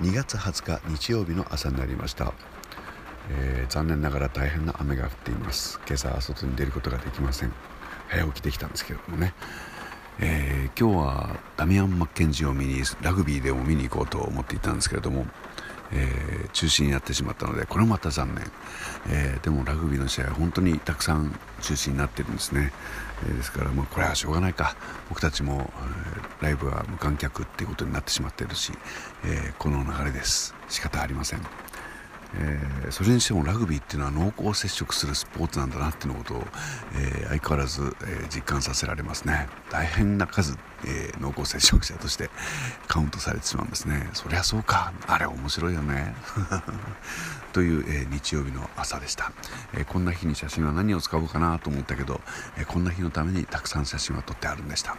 2月20日日曜日の朝になりました、えー、残念ながら大変な雨が降っています。今朝外に出ることができません。早起きできたんですけどもね、えー、今日はダミアン・マッケンジーを見にラグビーでも見に行こうと思っていたんですけれども、えー、中止になってしまったのでこれもまた残念、えー、でもラグビーの試合は本当にたくさん中止になってるんですね、えー、ですからもうこれはしょうがないか。僕たちも、ライブは無観客っていうことになってしまっているし、えこの流れです。仕方ありません。えー、それにしてもラグビーっていうのは濃厚接触するスポーツなんだなっていうことを、えー、相変わらず、え、実感させられますね。大変な数、え濃厚接触者としてカウントされてしまうんですね。そりゃそうか。あれ面白いよね。という、え日曜日の朝でした、えこんな日に写真は何を使おうかなと思ったけど、えこんな日のためにたくさん写真は撮ってあるんでした。